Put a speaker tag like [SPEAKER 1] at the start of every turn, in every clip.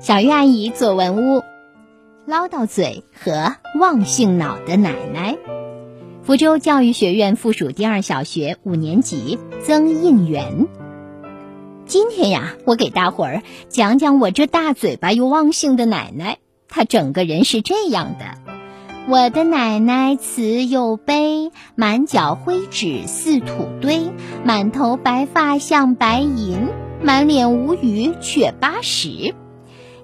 [SPEAKER 1] 小鱼阿姨做文屋，唠叨嘴和忘性脑的奶奶。福州教育学院附属第二小学五年级曾应元。今天呀，我给大伙儿讲讲我这大嘴巴又忘性的奶奶。她整个人是这样的：我的奶奶慈又悲，满脚灰纸似土堆，满头白发像白银，满脸无语却八十。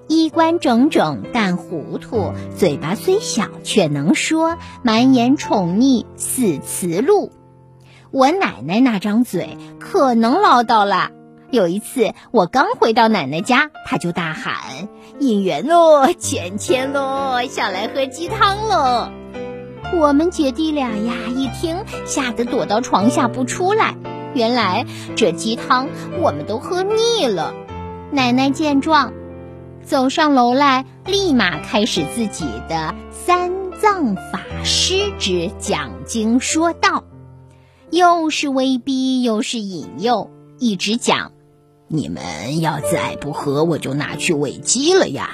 [SPEAKER 1] 衣冠整整但糊涂，嘴巴虽小却能说，满眼宠溺似慈鹿。我奶奶那张嘴可能唠叨了。有一次我刚回到奶奶家，她就大喊：“引援喽，芊芊喽，下来喝鸡汤喽！”我们姐弟俩呀，一听吓得躲到床下不出来。原来这鸡汤我们都喝腻了。奶奶见状。走上楼来，立马开始自己的三藏法师之讲经说道，又是威逼又是引诱，一直讲：你们要再不喝，我就拿去喂鸡了呀；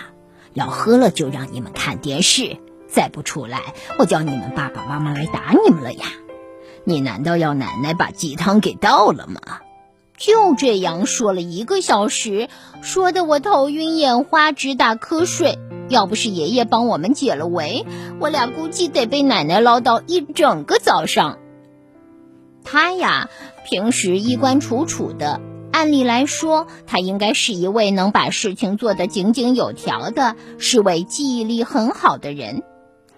[SPEAKER 1] 要喝了，就让你们看电视；再不出来，我叫你们爸爸妈妈来打你们了呀！你难道要奶奶把鸡汤给倒了吗？就这样说了一个小时，说的我头晕眼花，直打瞌睡。要不是爷爷帮我们解了围，我俩估计得被奶奶唠叨一整个早上。他呀，平时衣冠楚楚的，按理来说，他应该是一位能把事情做得井井有条的，是位记忆力很好的人。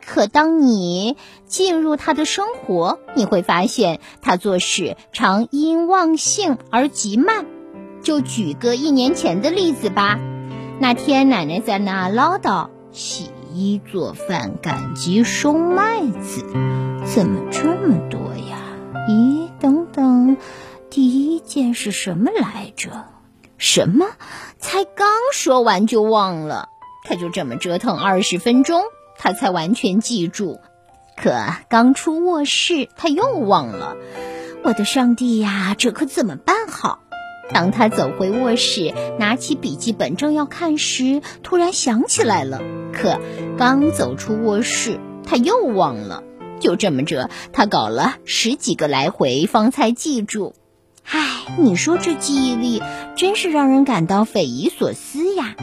[SPEAKER 1] 可当你进入他的生活，你会发现他做事常因忘性而极慢。就举个一年前的例子吧，那天奶奶在那唠叨洗衣做饭、赶集收麦子，怎么这么多呀？咦，等等，第一件是什么来着？什么？才刚说完就忘了。他就这么折腾二十分钟。他才完全记住，可刚出卧室，他又忘了。我的上帝呀，这可怎么办好？当他走回卧室，拿起笔记本正要看时，突然想起来了。可刚走出卧室，他又忘了。就这么着，他搞了十几个来回，方才记住。唉，你说这记忆力真是让人感到匪夷所思呀。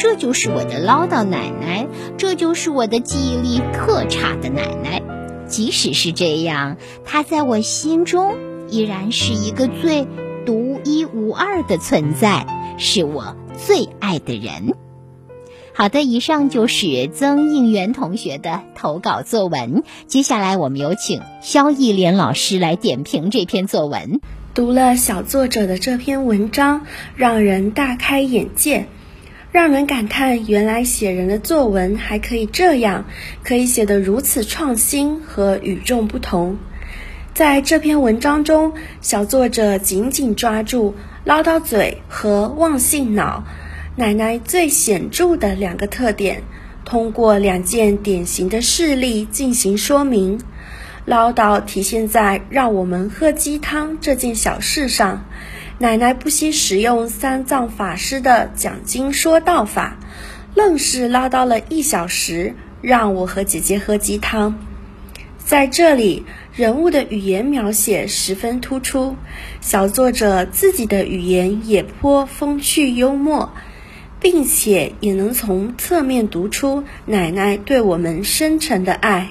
[SPEAKER 1] 这就是我的唠叨奶奶，这就是我的记忆力特差的奶奶。即使是这样，她在我心中依然是一个最独一无二的存在，是我最爱的人。好的，以上就是曾应元同学的投稿作文。接下来，我们有请肖艺莲老师来点评这篇作文。
[SPEAKER 2] 读了小作者的这篇文章，让人大开眼界。让人感叹，原来写人的作文还可以这样，可以写得如此创新和与众不同。在这篇文章中，小作者紧紧抓住唠叨嘴和忘性脑奶奶最显著的两个特点，通过两件典型的事例进行说明。唠叨体现在让我们喝鸡汤这件小事上。奶奶不惜使用三藏法师的讲经说道法，愣是唠叨了一小时，让我和姐姐喝鸡汤。在这里，人物的语言描写十分突出，小作者自己的语言也颇风趣幽默，并且也能从侧面读出奶奶对我们深沉的爱。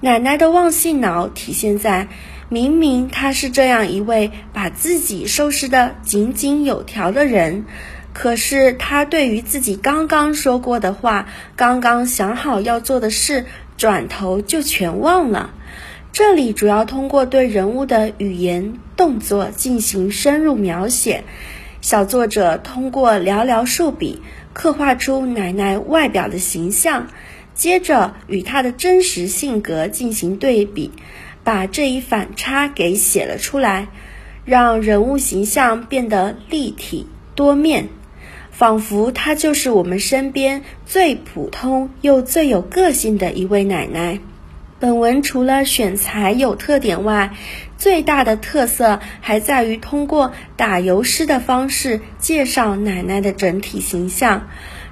[SPEAKER 2] 奶奶的忘性脑体现在。明明他是这样一位把自己收拾得井井有条的人，可是他对于自己刚刚说过的话、刚刚想好要做的事，转头就全忘了。这里主要通过对人物的语言、动作进行深入描写，小作者通过寥寥数笔刻画出奶奶外表的形象，接着与她的真实性格进行对比。把这一反差给写了出来，让人物形象变得立体多面，仿佛她就是我们身边最普通又最有个性的一位奶奶。本文除了选材有特点外，最大的特色还在于通过打油诗的方式介绍奶奶的整体形象。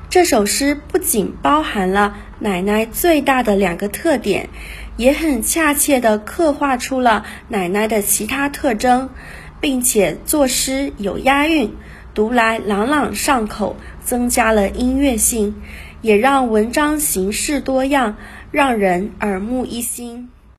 [SPEAKER 2] 这首诗不仅包含了奶奶最大的两个特点，也很恰切地刻画出了奶奶的其他特征，并且作诗有押韵，读来朗朗上口，增加了音乐性，也让文章形式多样，让人耳目一新。